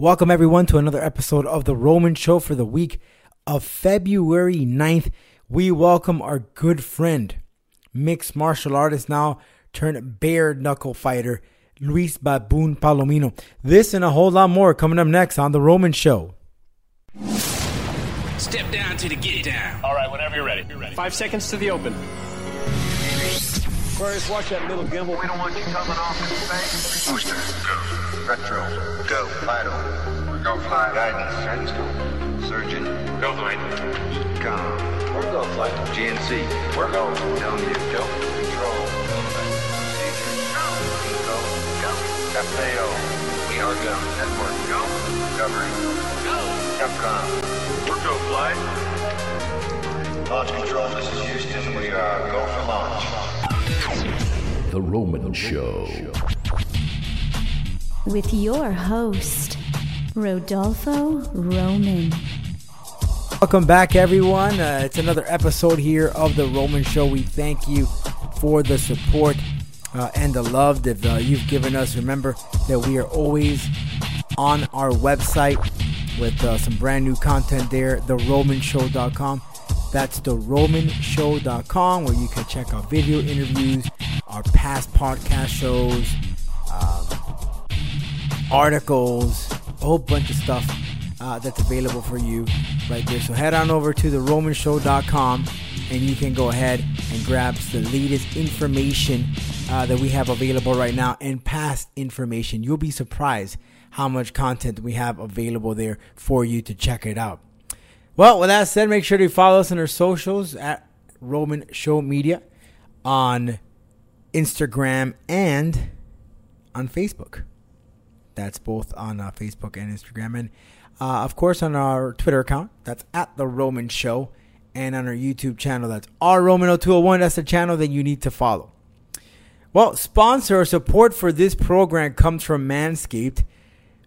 Welcome, everyone, to another episode of The Roman Show for the week of February 9th. We welcome our good friend, mixed martial artist now turned bare knuckle fighter, Luis Baboon Palomino. This and a whole lot more coming up next on The Roman Show. Step down to the get down. All right, whenever you're ready. You're ready. Five seconds to the open. Aquarius, watch that middle gimbal. We don't want you coming off in space. Booster, go. Retro, Go. Vital, Go fly. Guidance, Guidance, go. Surgeon, Go flight. EECOM, We're go flight. GNC, We're go. TELMU, Go. Control, Procedure, Go, Go. FAO, We are go. Network, Go. Discovery, Go. Capcom, We're go flight. Launch Control, this is Houston. We are go for launch. The Roman Show. With your host, Rodolfo Roman. Welcome back, everyone. Uh, it's another episode here of The Roman Show. We thank you for the support uh, and the love that uh, you've given us. Remember that we are always on our website with uh, some brand new content there, theromanshow.com. That's theromanshow.com where you can check out video interviews, our past podcast shows, articles, a whole bunch of stuff uh, that's available for you right there. So head on over to theromanshow.com and you can go ahead and grab the latest information uh, that we have available right now and past information. You'll be surprised how much content we have available there for you to check it out. Well, with that said, make sure to follow us on our socials at Roman Show Media on Instagram and on Facebook. That's both on uh, Facebook and Instagram. And uh, of course, on our Twitter account, that's at The Roman Show. And on our YouTube channel, that's R Roman 0201. That's the channel that you need to follow. Well, sponsor or support for this program comes from Manscaped,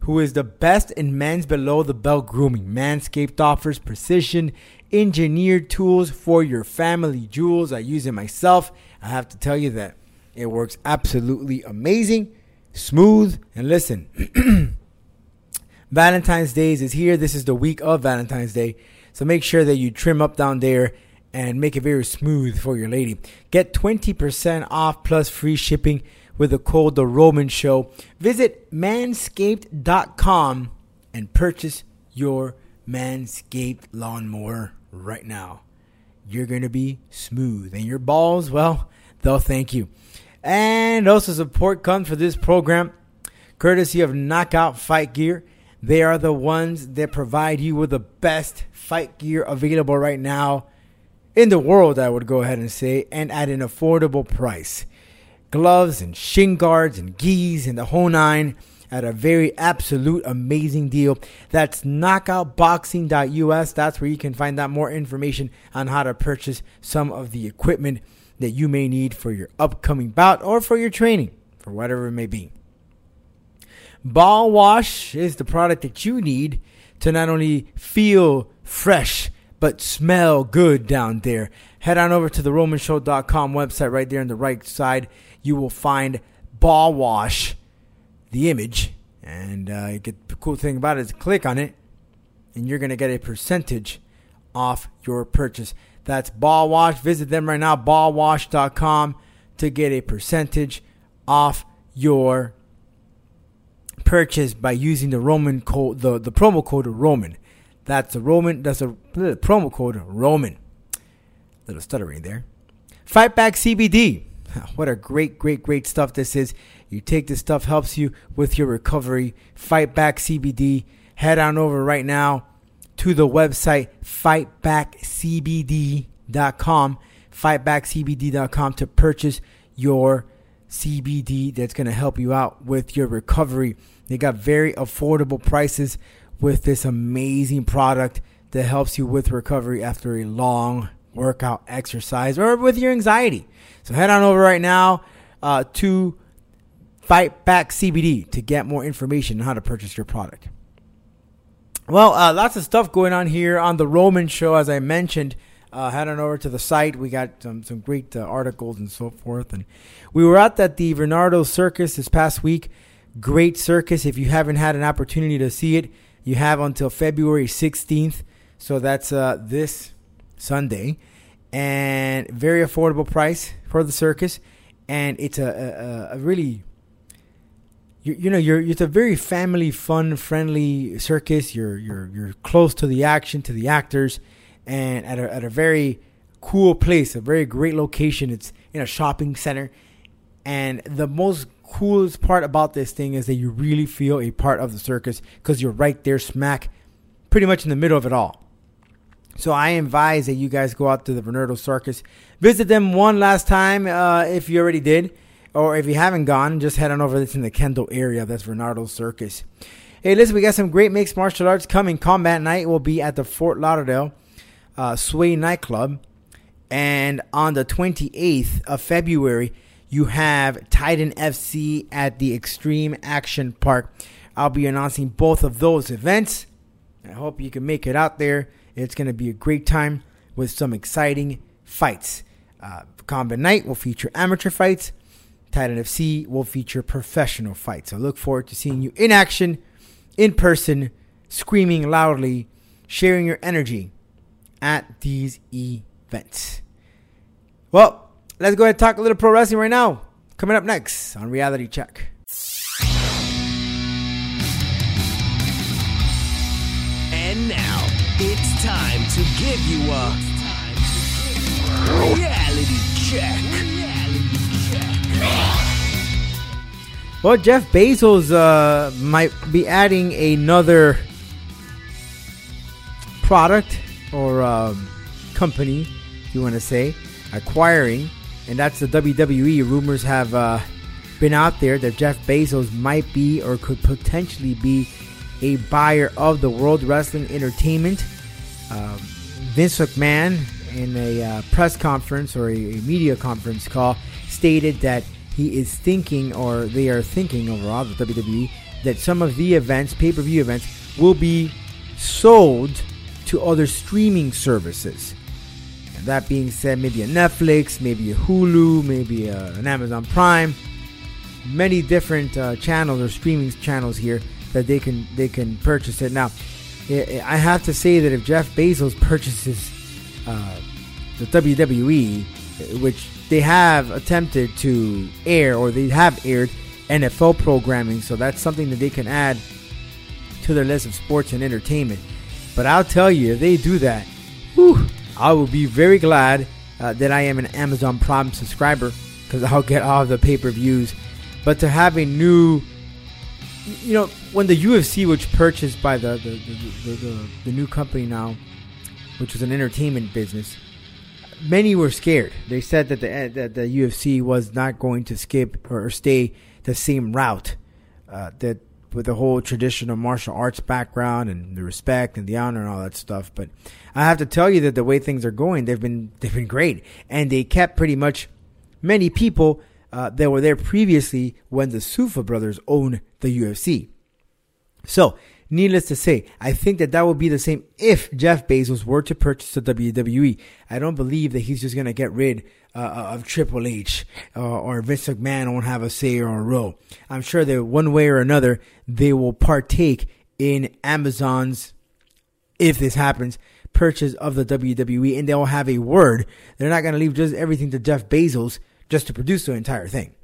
who is the best in men's below the belt grooming. Manscaped offers precision engineered tools for your family jewels. I use it myself. I have to tell you that it works absolutely amazing, smooth, and listen. Valentine's Days is here. This is the week of Valentine's Day. So make sure that you trim up down there and make it very smooth for your lady. Get 20% off plus free shipping with the code The Roman Show. Visit manscaped.com and purchase your Manscaped lawnmower right now. You're going to be smooth. And your balls, well, they'll thank you. And also, support comes for this program courtesy of Knockout Fight Gear. They are the ones that provide you with the best fight gear available right now in the world, I would go ahead and say, and at an affordable price. Gloves and shin guards and gis and the whole nine at a very absolute amazing deal. That's knockoutboxing.us. That's where you can find out more information on how to purchase some of the equipment that you may need for your upcoming bout or for your training, for whatever it may be. Ball Wash is the product that you need to not only feel fresh, but smell good down there. Head on over to the romanshow.com website right there on the right side. You will find Ball Wash, the image. And uh, get, the cool thing about it is click on it, and you're going to get a percentage off your purchase. That's Ball Wash. Visit them right now, ballwash.com, to get a percentage off your purchase by using the Roman code, the, the promo code Roman. That's the Roman, that's a the promo code Roman. Little stuttering there. Fight Back CBD. What a great, great, great stuff this is. You take this stuff, helps you with your recovery. Fight Back CBD. Head on over right now to the website fightbackcbd.com. Fightbackcbd.com to purchase your CBD that's going to help you out with your recovery. They got very affordable prices with this amazing product that helps you with recovery after a long workout exercise or with your anxiety. So head on over right now uh, to Fight Back CBD to get more information on how to purchase your product. Well, uh, lots of stuff going on here on the Roman Show, as I mentioned. Uh, head on over to the site. We got some some great uh, articles and so forth. And we were out at the Bernardo Circus this past week Great circus. If you haven't had an opportunity to see it, you have until February 16th. So that's uh, this Sunday. And very affordable price for the circus. And it's a, a, a really you, you know you're it's a very family fun friendly circus. You're you're you're close to the action to the actors and at a, at a very cool place a very great location. It's in a shopping center. And the most coolest part about this thing is that you really feel a part of the circus because you're right there smack pretty much in the middle of it all. So i advise that you guys go out to the Bernardo circus. Visit them one last time uh, if you already did or if you haven't gone, just head on over. It's in the Kendall area. That's Bernardo Circus. Hey, listen, we got some great mixed martial arts coming. Combat Night will be at the Fort Lauderdale uh, Sway Nightclub. And on the 28th of February, you have Titan FC at the Extreme Action Park. I'll be announcing both of those events. I hope you can make it out there. It's going to be a great time with some exciting fights. Uh, Combat Night will feature amateur fights. Titan FC will feature professional fights. I look forward to seeing you in action, in person, screaming loudly, sharing your energy at these events. Well, let's go ahead and talk a little pro wrestling right now. Coming up next on Reality Check. And now it's time to give you a reality Well, Jeff Bezos uh, might be adding another product or um, company, you want to say, acquiring, and that's the WWE. Rumors have uh, been out there that Jeff Bezos might be or could potentially be a buyer of the World Wrestling Entertainment. Um, Vince McMahon, in a uh, press conference or a, a media conference call, stated that he is thinking, or they are thinking overall, the WWE, that some of the events, pay per view events, will be sold to other streaming services. And that being said, maybe a Netflix, maybe a Hulu, maybe a, an Amazon Prime, many different uh, channels or streaming channels here that they can they can purchase it. Now, I have to say that if Jeff Bezos purchases uh, the WWE, which they have attempted to air or they have aired NFL programming, so that's something that they can add to their list of sports and entertainment. But I'll tell you, if they do that, whew, I will be very glad uh, that I am an Amazon Prime subscriber because I'll get all of the pay per views. But to have a new, you know, when the UFC was purchased by the the, the, the, the, the new company now, which was an entertainment business, many were scared. They said that the that the UFC was not going to skip or stay the same route. Uh, that with the whole traditional martial arts background and the respect and the honor and all that stuff. But I have to tell you that the way things are going, they've been they've been great, and they kept pretty much many people uh, that were there previously when the Zuffa brothers owned the UFC. So Needless to say, I think that that would be the same if Jeff Bezos were to purchase the WWE. I don't believe that he's just going to get rid uh, of Triple H uh, or Vince McMahon won't have a say or a role. I'm sure that one way or another they will partake in Amazon's, if this happens, purchase of the WWE and they'll have a word. They're not going to leave just everything to Jeff Bezos just to produce the entire thing.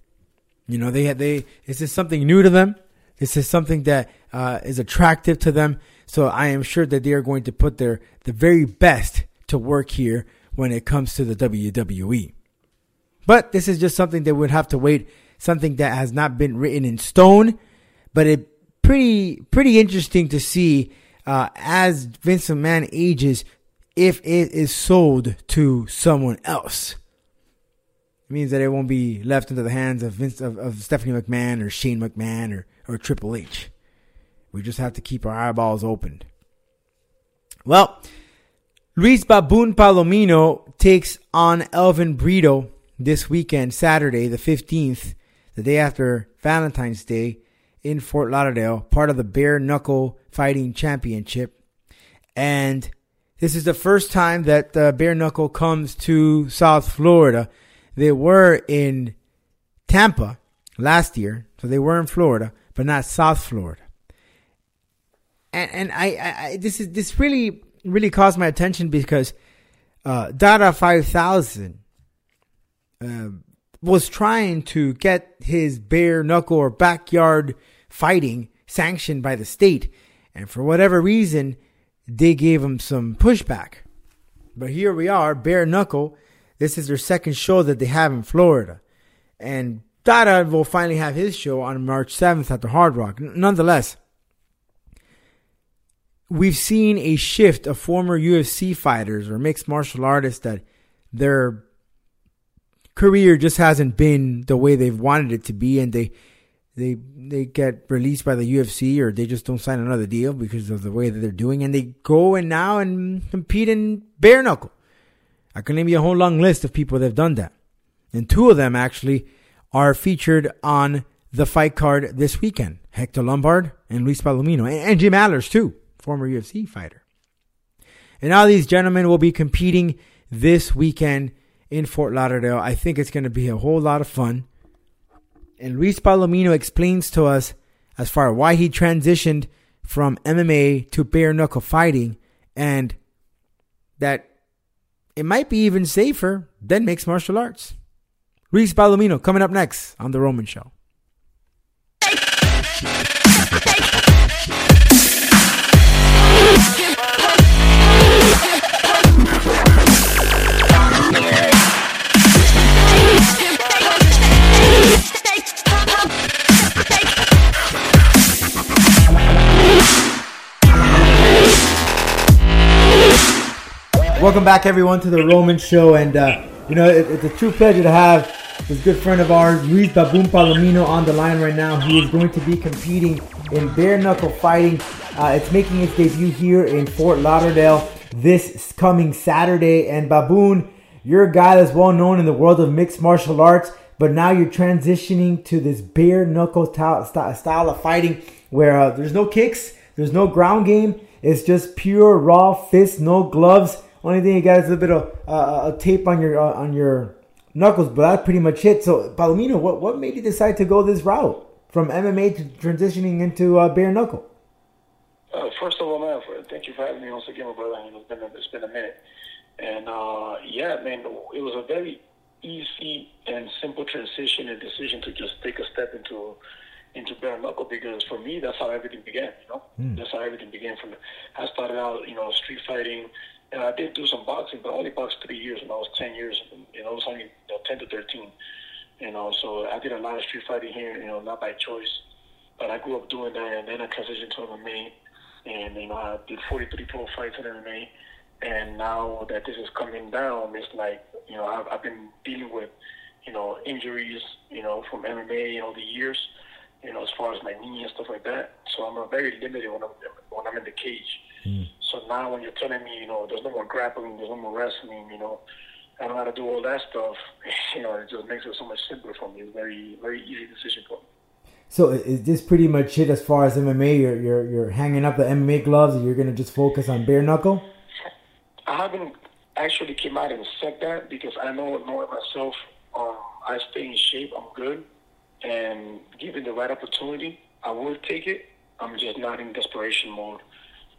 You know, they they is this something new to them? This is something that uh, is attractive to them. So I am sure that they are going to put their the very best to work here when it comes to the WWE. But this is just something that would have to wait. Something that has not been written in stone, but it pretty pretty interesting to see uh, as Vince McMahon ages if it is sold to someone else. It means that it won't be left into the hands of Vince of, of Stephanie McMahon or Shane McMahon or or Triple H. We just have to keep our eyeballs open. Well, Luis Baboon Palomino takes on Elvin Brito this weekend, Saturday, the 15th, the day after Valentine's Day in Fort Lauderdale, part of the Bare Knuckle Fighting Championship. And this is the first time that the Bare Knuckle comes to South Florida. They were in Tampa last year, so they were in Florida but not South Florida. And and I, I, I this is this really really caused my attention because uh, Dada Five Thousand uh, was trying to get his bare knuckle or backyard fighting sanctioned by the state, and for whatever reason, they gave him some pushback. But here we are, bare knuckle. This is their second show that they have in Florida, and Dada will finally have his show on March 7th at the Hard Rock. Nonetheless, we've seen a shift of former UFC fighters or mixed martial artists that their career just hasn't been the way they've wanted it to be and they they they get released by the UFC or they just don't sign another deal because of the way that they're doing and they go and now and compete in bare knuckle. I can name you a whole long list of people that have done that. And two of them actually are featured on the fight card this weekend. Hector Lombard and Luis Palomino and, and Jim Alers too, former UFC fighter. And now these gentlemen will be competing this weekend in Fort Lauderdale. I think it's going to be a whole lot of fun. And Luis Palomino explains to us as far as why he transitioned from MMA to bare knuckle fighting and that it might be even safer than mixed martial arts. Luis Palomino coming up next on The Roman Show. Welcome back, everyone, to the Roman Show, and uh, you know it, it's a true pleasure to have this good friend of ours, Luis Baboon Palomino, on the line right now. He is going to be competing in bare knuckle fighting. Uh, it's making its debut here in Fort Lauderdale this coming Saturday. And Baboon, you're a guy that's well known in the world of mixed martial arts, but now you're transitioning to this bare knuckle style, style of fighting where uh, there's no kicks, there's no ground game. It's just pure raw fists, no gloves. Only thing you got is a little bit of uh, a tape on your uh, on your knuckles, but that's pretty much it. So, Palomino, what what made you decide to go this route from MMA to transitioning into uh, bare knuckle? Uh, first of all, man, for, thank you for having me once again, my brother. It's been a, it's been a minute, and uh, yeah, man, it was a very easy and simple transition and decision to just take a step into into bare knuckle because for me that's how everything began. You know, Hmm. that's how everything began. From I started out, you know, street fighting, and I did do some boxing, but I only boxed three years when I was ten years. You know, I was only you know, ten to thirteen. You know, so I did a lot of street fighting here. You know, not by choice, but I grew up doing that, and then I transitioned to MMA, and you know, I did 43 pro fights in MMA. And now that this is coming down, it's like you know I've, I've been dealing with you know injuries, you know, from MMA, you know, the years you know, as far as my knee and stuff like that. So I'm very limited when I'm when I'm in the cage. Hmm. So now when you're telling me, you know, there's no more grappling, there's no more wrestling, you know, I don't know how to do all that stuff. You know, it just makes it so much simpler for me. It's very very easy decision for me. So, is this pretty much it as far as MMA? You're you're you're hanging up the MMA gloves, and you're gonna just focus on bare knuckle. I haven't actually came out and said that because I know knowing myself, um, I stay in shape, I'm good, and given the right opportunity, I would take it. I'm just not in desperation mode.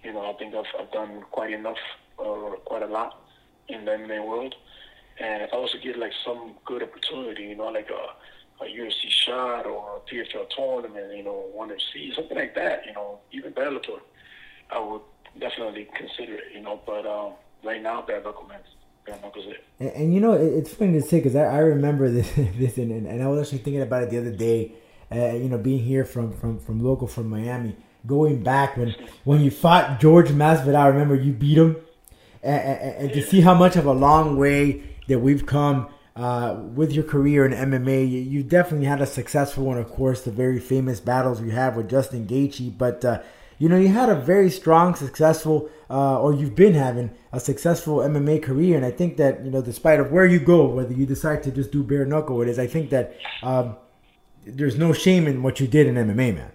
You know, I think I've, I've done quite enough or quite a lot in the MMA world, and if I was to get like some good opportunity, you know, like a, a UFC shot or a PFL tournament, you know, one FC, something like that, you know, even Bellator, I would definitely consider it, you know. But um, right now, bare knuckle, man. And, and you know, it, it's funny to say because I, I remember this, this and, and, and I was actually thinking about it the other day. Uh, you know, being here from, from, from local from Miami, going back when when you fought Jorge Masvidal, I remember you beat him, and, and, and to see how much of a long way that we've come uh, with your career in MMA. You, you definitely had a successful one, of course, the very famous battles you have with Justin Gaethje, but. Uh, you know, you had a very strong, successful, uh, or you've been having a successful MMA career, and I think that you know, despite of where you go, whether you decide to just do bare knuckle, it is. I think that um, there's no shame in what you did in MMA, man.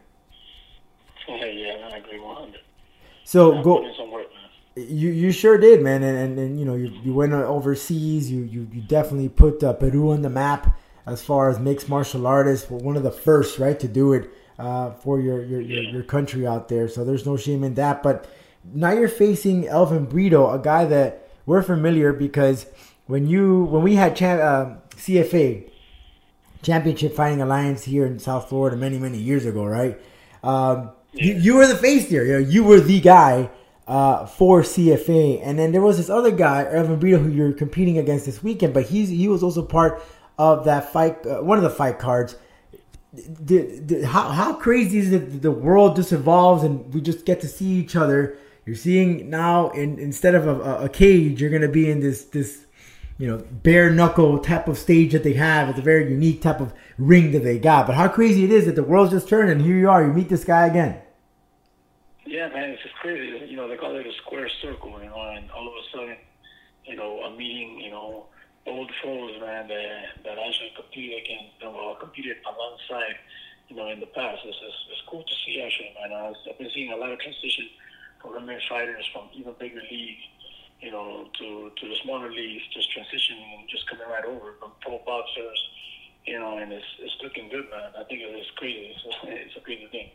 Yeah, yeah, I agree 100. So go. putting in some work, man. You you sure did, man, and and, and you know you, you went overseas. You you, you definitely put uh, Peru on the map as far as mixed martial artists. We're one of the first, right, to do it uh, for your your, your your country out there. So there's no shame in that. But now you're facing Elvin Brito, a guy that we're familiar because when you when we had champ, uh, CFA Championship Fighting Alliance here in South Florida many many years ago, right? Um, you, you were the face there. You, know, you were the guy uh, for CFA, and then there was this other guy, Elvin Brito, who you're competing against this weekend. But he's he was also part of that fight, uh, one of the fight cards. The, the, how, how crazy is it that the world just evolves and we just get to see each other you're seeing now in, instead of a, a cage you're going to be in this this you know bare knuckle type of stage that they have it's a very unique type of ring that they got but how crazy it is that the world's just turned and here you are you meet this guy again Yeah, man, it's just crazy. You know, they call it a square circle, you know, and all of a sudden, you know, I'm meeting, you know, old foes, man, that, that I actually compete against, know, or competed alongside, you know, in the past. It's, it's, it's cool to see, actually, man. I've been seeing a lot of transition from women fighters from even bigger leagues, you know, to, to the smaller leagues, just transitioning and just coming right over from pro boxers, you know, and it's, it's looking good, man. I think it's crazy. It's, it's a crazy thing.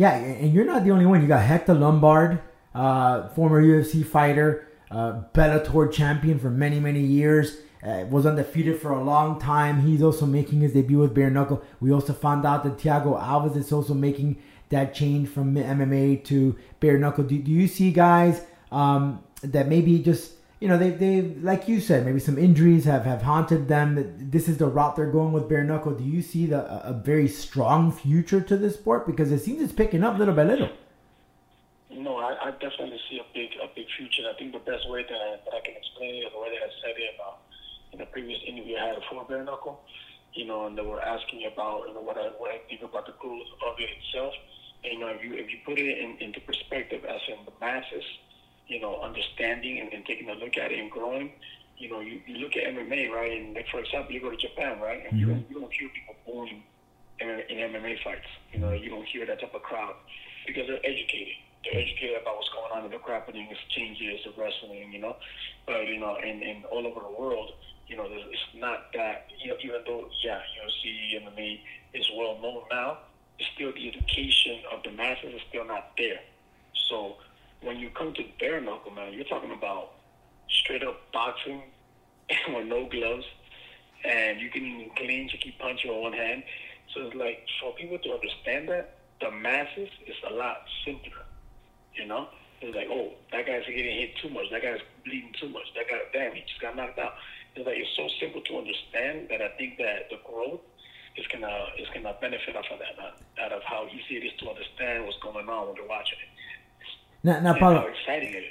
Yeah, and you're not the only one. You got Hector Lombard, uh, former UFC fighter, uh, Bellator champion for many, many years. Uh, was undefeated for a long time. He's also making his debut with bare knuckle. We also found out that Thiago Alves is also making that change from MMA to bare knuckle. Do, do you see guys um, that maybe just you know they they like you said maybe some injuries have have haunted them. This is the route they're going with bare knuckle. Do you see the a, very strong future to this sport because it seems it's picking up little by little. No, I, I definitely see a big a big future. I think the best way that I, that I can explain it is the way that I said it uh, in the previous interview I had for bare knuckle. You know, and they were asking about you know what I what I think about the growth of it itself. And, you know, if you if you put it in, into perspective as in the masses, you know, understanding and, and taking a look at it and growing. You know, you, you look at MMA, right? And like for example, you go to Japan, right? And you mm-hmm. don't you don't hear people booing in, in MMA fights. You know, you don't hear that type of crowd because they're educated. They're mm-hmm. educated about what's going on in the grappling exchanges, the wrestling, you know. But you know, in, in all over the world, you know, it's not that. You know, even though yeah, UFC, MMA is well known now, it's still the education of the masses is still not there. So when you come to bare knuckle, man, you're talking about straight up boxing with no gloves, and you can even clinch, you keep punching with one hand. So it's like for people to understand that the masses is a lot simpler. You know, it's like, oh, that guy's getting hit too much. That guy's bleeding too much. That guy, damn, he just got knocked out. It's like it's so simple to understand that I think that the growth is gonna is gonna benefit off of that. Uh, out of how easy it is to understand what's going on when they're watching it. Now, now And how exciting it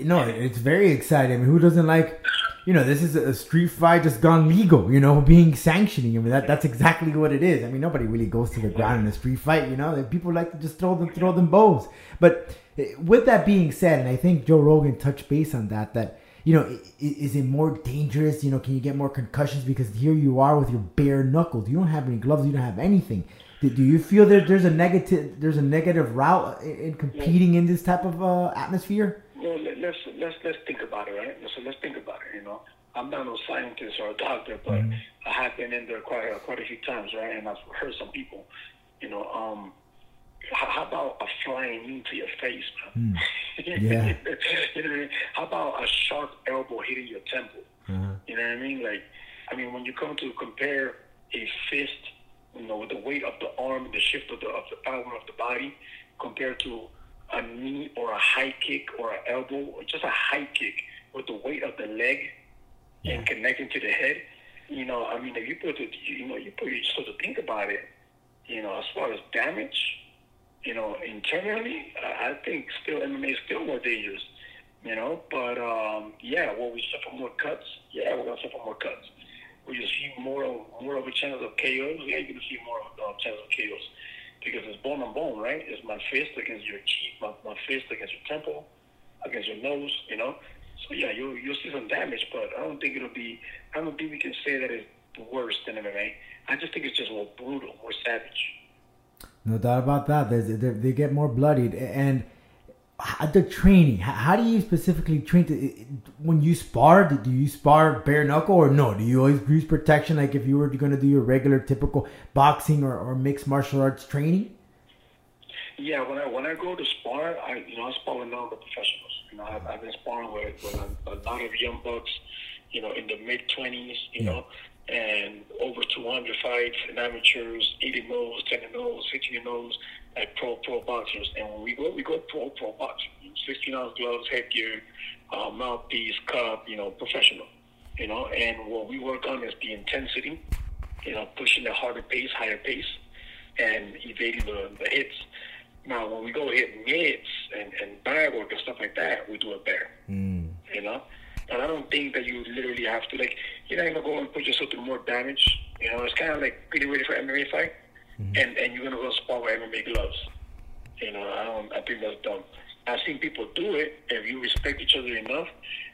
is. no, it's very exciting. I mean, who doesn't like, you know, this is a street fight just gone legal, you know, being sanctioning. I mean, that, that's exactly what it is. I mean, nobody really goes to the ground in a street fight, you know. People like to just throw them, throw them bows. But eh, with that being said, and I think Joe Rogan touched base on that, that you know, is it more dangerous? You know, can you get more concussions because here you are with your bare knuckles. You don't have any gloves. You don't have anything. Do, do you feel that there's a negative there's a negative route in, in competing in this type of uh, atmosphere? Well, let- let's let's let's think about it, right? So let's think about it. You know, I'm not no scientist or a doctor, but I have been in there quite a, quite a few times, right? And I've heard some people, you know, um, how, how about a flying knee to your face, man? Yeah. you know I mean? How about a sharp elbow hitting your temple? Uh-huh. You know what I mean? Like, I mean, when you come to compare a fist, you know, with the weight of the arm the shift of the of the power of the body, compared to a knee or a high kick or an elbow or just a high kick with the weight of the leg and connecting to the head. You know, I mean, if you put it, you know, you put it so to think about it. You know, as far as damage, you know, internally, I think still MMA is still more dangerous. You know, but um, yeah, will we suffer more cuts? Yeah, we're gonna suffer more cuts. Will you see more of more of a chance of KOs? Yeah, you're gonna see more of uh, a chance of KOs because it's bone on bone, right? It's my fist against your cheek, my, my fist against your temple, against your nose. You know, so yeah, you'll you'll see some damage, but I don't think it'll be. I don't think we can say that it's worse than MMA. I just think it's just more brutal, more savage. No doubt about that. They, they get more bloodied. And the training, how do you specifically train? To, when you spar, do- you spar bare knuckle or no? Do you always use protection like if you were going to do your regular typical boxing or, or mixed martial arts training? Yeah, when I when I go to spar, I you know I spar with of the professionals. You know, I've, I've been sparring with, with a, a lot of young bucks, you know, in the mid twenties, you know, and over two hundred fights and amateurs, eighty no's, ten no's, fifteen no's, like pro pro boxers. And when we go, we go pro pro boxing, sixteen ounce gloves, headgear, uh, mouthpiece, cup, you know, professional. You know, and what we work on is the intensity, you know, pushing the harder pace, higher pace, and evading the, the hits. Now, when we go hit mids and, and bag work and stuff like that, we do it better. Mm. You know? And I don't think that you literally have to, like, you're not going to go and put yourself through more damage. You know, it's kind of like getting ready for MMA fight, Mm-hmm. and, and you're going to go spar with MMA gloves. You know, I don't, I think that's dumb. I've seen people do it if you respect each other enough,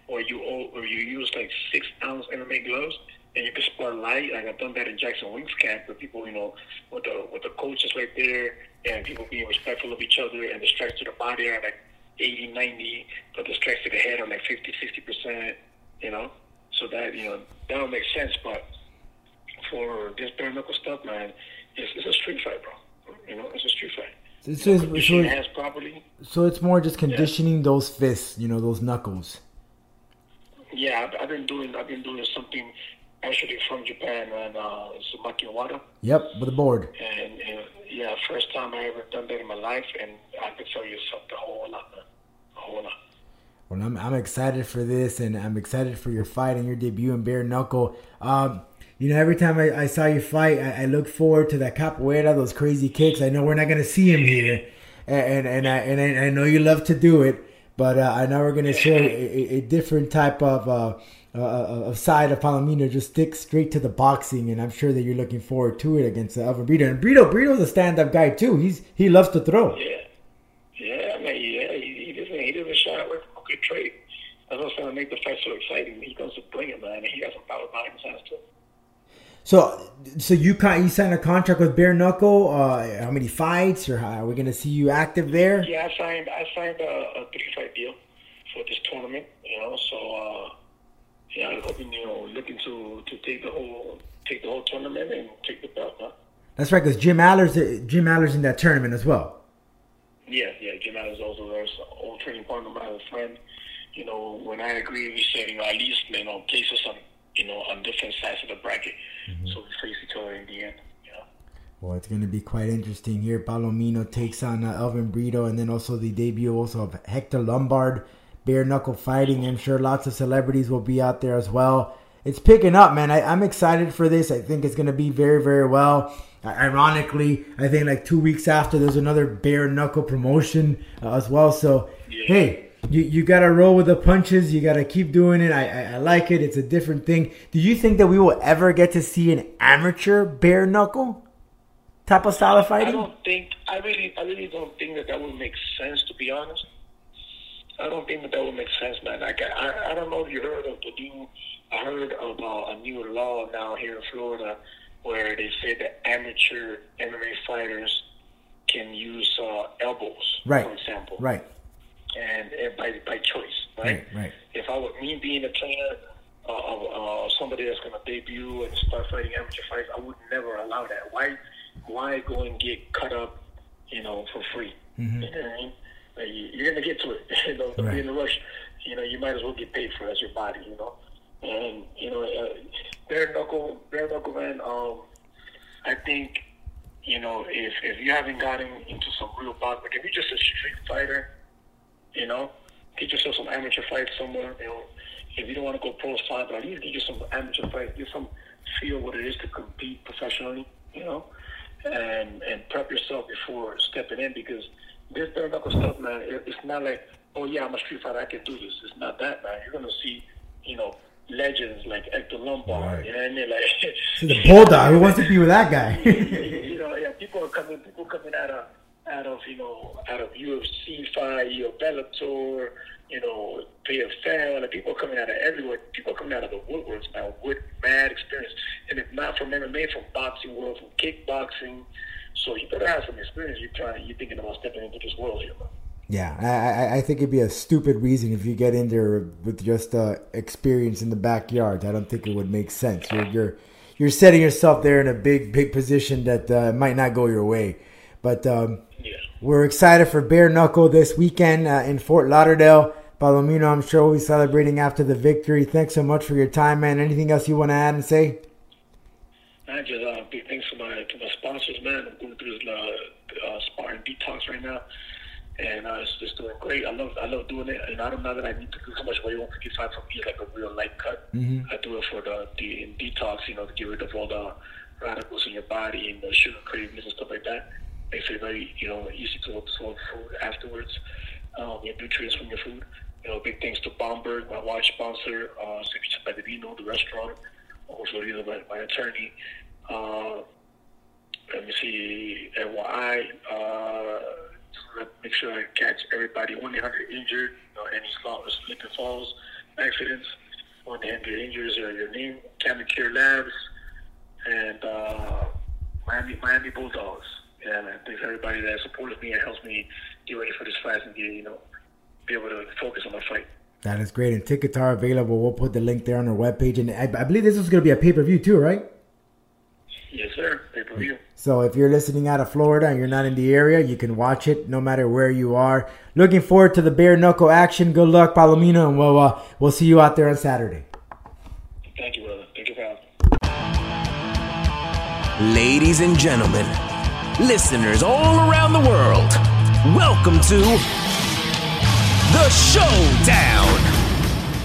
or you or you use like six ounce MMA gloves, and you can spar light. Like I've done that in Jackson Wink's camp, with people, you know, with the with the coaches right there, and people being respectful of each other, and the strikes to the body are like 80, 90, but the strikes to the head are like 50, 60 percent. You know, so that you know that don't make sense. But for this bare knuckle stuff, man, it's, it's a street fight, bro. You know, it's a street fight. So, it's, Condition your so, hands properly. so it's more just conditioning those fists, you know, those knuckles. Yeah, I've, I've been doing I've been doing something actually from Japan and uh, it's Makiwara. Yep, with a board. And, and yeah, first time I ever done that in my life, and I can tell you something a whole lot, man. a whole lot. Well, I'm, I'm excited for this, and I'm excited for your fight and your debut in bare knuckle. Um, you know, every time I, I saw you fight, I, I look forward to that capoeira, those crazy kicks. I know we're not gonna see him here, and and, and I and I, know you love to do it, but uh, I know we're gonna show a, a, different type of. Uh, uh, of side of Palomino just stick straight to the boxing, and I'm sure that you're looking forward to it against uh, Elvin Brito. And Brito, Brito's a stand-up guy too. He's he loves to throw. Yeah, yeah, man. Yeah, he, he doesn't he doesn't shy away from a good trade. That's what's gonna make the fight so exciting. He comes to bring it, man, he has some power behind his hands too. So, so you kind you signed a contract with Bare Knuckle. Uh, how many fights, or how, are we gonna see you active there? Yeah, I signed I signed a, a three fight deal for this tournament. You know, so uh, yeah, I'm hoping you know looking to to take the whole take the whole tournament and take the belt. Huh? That's right, because Jim Alers Jim Alers in that tournament as well. Yeah, yeah. Jim Alers also there, so old training partner, my old friend. You know, when I agree, we said you know at least you know place us on you know on different sides of the bracket, so we face each other in the end. You know. Well, it's going to be quite interesting here. Palomino takes on uh, Elvin Brito, and then also the debut also of Hector Lombard, bare knuckle fighting. I'm sure lots of celebrities will be out there as well. It's picking up, man. I, I'm excited for this. I think it's going to be very, very well. Ironically, I think like two weeks after, there's another bare knuckle promotion uh, as well. So, hey, you, you got to roll with the punches. You got to keep doing it. I, I, I like it. It's a different thing. Do you think that we will ever get to see an amateur bare knuckle type of style of I fighting? don't think I really I really don't think that that would make sense to be honest. I don't think that that would make sense, man. Like I I don't know if you heard of the new. I heard of uh, a new law now here in Florida where they say that amateur MMA fighters can use uh, elbows, Right. for example, Right, and, and by by choice, right? right, right. if I were me being a trainer uh, of uh, somebody that's going to debut and start fighting amateur fights, I would never allow that. Why, why go and get cut up, you know, for free? You know what I mean? Like, you- you're going to get to it. you know, don't Right. be in a rush. You know, you might as well get paid for it as your body. You know, and you know, uh, bare knuckle, bare knuckle man. Um, I think. You know, if if you haven't gotten into some real boxing, if you're just a street fighter, you know, get yourself some amateur fights somewhere. You know, if you don't want to go pro fight, but at least get you some amateur fights, get some feel what it is to compete professionally. You know, and and prep yourself before stepping in because this bare knuckle stuff, man, it, it's not like oh yeah, I'm a street fighter, I can do this. It's not that, man. You're gonna see, you know. Legends like Hector Lombard, Right. you know what I mean? Like the bulldog, who wants to be with that guy? you know, yeah, people are coming, people coming out of, out of, you know, out of UFC fight, you know, Bellator, you know, PFL, and people coming out of everywhere. People coming out of the woodworks now with mad experience, and if not from MMA, from boxing world, from kickboxing. So you better have some experience. You're trying, you're thinking about stepping into this world here. Yeah, I, I, think it'd be a stupid reason if you get in there with just uh, experience in the backyard. I don't think it would make sense. You're you're, you're setting yourself there in a big big position that uh, might not go your way. But um. We're excited for Bare Knuckle this weekend uh, in Fort Lauderdale. Palomino, I'm sure we'll be celebrating after the victory. Thanks so much for your time, man. Anything else you want to add and say? Man, just uh, big thanks to my to my sponsors, man. I'm going through this uh, sparring detox right now, and uh, it's just doing great. I love I love doing it, and I don't know that I need to lose so much weight. 155 for me is like a real light cut. I do it for the, the in detox, you know, to get rid of all the radicals in your body and the sugar cravings and stuff like that. Makes it very you know easy to absorb food afterwards. Um, get nutrients from your food. You know, big thanks to Bomberg, my watch sponsor, uh, Ceviche Padrino, the restaurant, also Florida, my, my attorney. Uh, let me see, NYI. Uh, make sure I catch everybody 1 800 injured, you know, any slip slip and falls, accidents. 1 800 injuries are your name, Camden Care Labs, and uh, Miami, Miami Bulldogs. Yeah, man. Thanks everybody that supports me and helps me get ready for this fight and get, you know, be able to focus on my fight. That is great. And tickets are available. We'll put the link there on our webpage. And I, I believe this is going to be a pay per view too, right? Yes, sir. Pay per view. So if you're listening out of Florida and you're not in the area, you can watch it no matter where you are. Looking forward to the bare knuckle action. Good luck, Palomino, and we'll uh, we'll see you out there on Saturday. Thank you, brother. Thank you for having me. Ladies and gentlemen, listeners all around the world, welcome to the Showdown.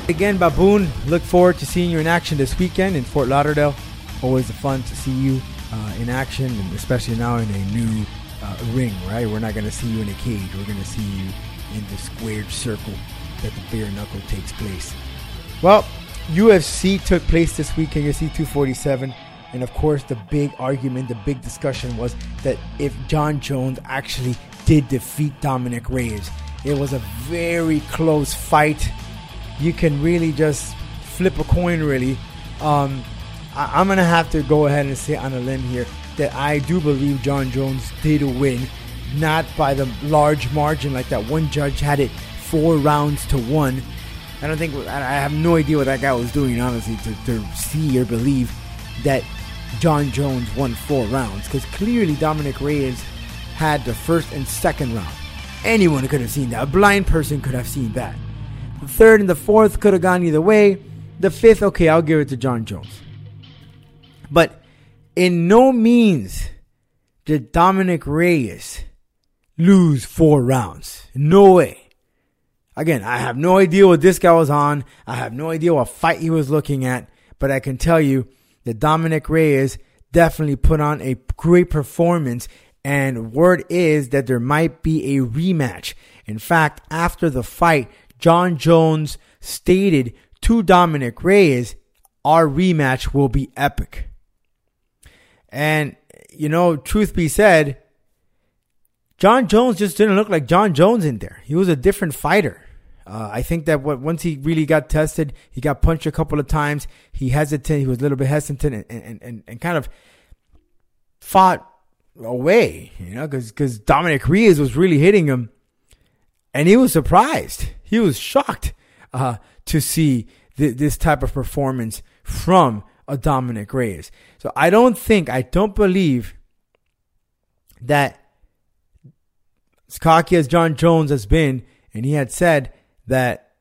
Again, Baboon, look forward to seeing you in action this weekend in Fort Lauderdale. Always a fun to see you uh, in action, and especially now in a new uh, ring, right? We're not going to see you in a cage. We're going to see you in the squared circle that the bare knuckle takes place. Well, UFC took place this weekend, UFC 247. And of course, the big argument, the big discussion was that if Jon Jones actually did defeat Dominick Reyes, it was a very close fight. You can really just flip a coin, really. Um, I, I'm going to have to go ahead and say on a limb here that I do believe Jon Jones did win, not by the large margin like that one judge had it four rounds to one. I don't think I I have no idea what that guy was doing, honestly, to, to see or believe that Jon Jones won four rounds because clearly Dominick Reyes had the first and second round. Anyone could have seen that. A blind person could have seen that. The third and the fourth could have gone either way. The fifth, okay, I'll give it to Jon Jones. But in no means did Dominick Reyes lose four rounds. No way. Again, I have no idea what this guy was on. I have no idea what fight he was looking at. But I can tell you that Dominick Reyes definitely put on a great performance. And word is that there might be a rematch. In fact, after the fight, Jon Jones stated to Dominick Reyes, our rematch will be epic. And, you know, truth be said, Jon Jones just didn't look like Jon Jones in there. He was a different fighter. Uh, I think that what, once he really got tested, he got punched a couple of times. He hesitated. He was a little bit hesitant and, and, and, and kind of fought away, you know, because Dominick Reyes was really hitting him. And he was surprised. He was shocked uh, to see th- this type of performance from a Dominick Reyes. So I don't think, I don't believe that as cocky as Jon Jones has been, and he had said that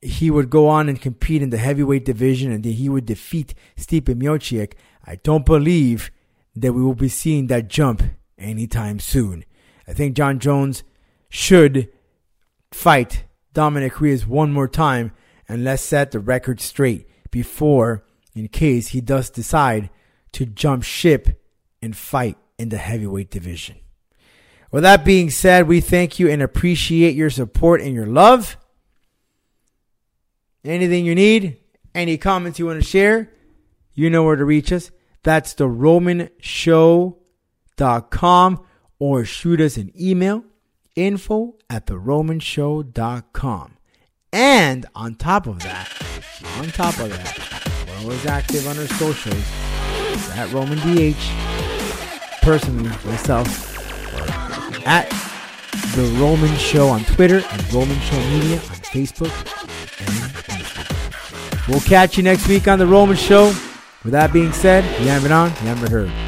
he would go on and compete in the heavyweight division and that he would defeat Stipe Miocic, I don't believe that we will be seeing that jump anytime soon. I think Jon Jones should fight Dominick Reyes one more time and let's set the record straight before, in case he does decide to jump ship and fight in the heavyweight division. With that being said, we thank you and appreciate your support and your love. Anything you need, any comments you want to share, you know where to reach us. That's the romanshow.com or shoot us an email info at the romanshow.com. And on top of that, on top of that, we're always active on our socials at Roman DH. Personally, myself, at The Roman Show on Twitter and Roman Show Media on Facebook. We'll catch you next week on The Roman Show. With that being said, haven't on, haven't heard.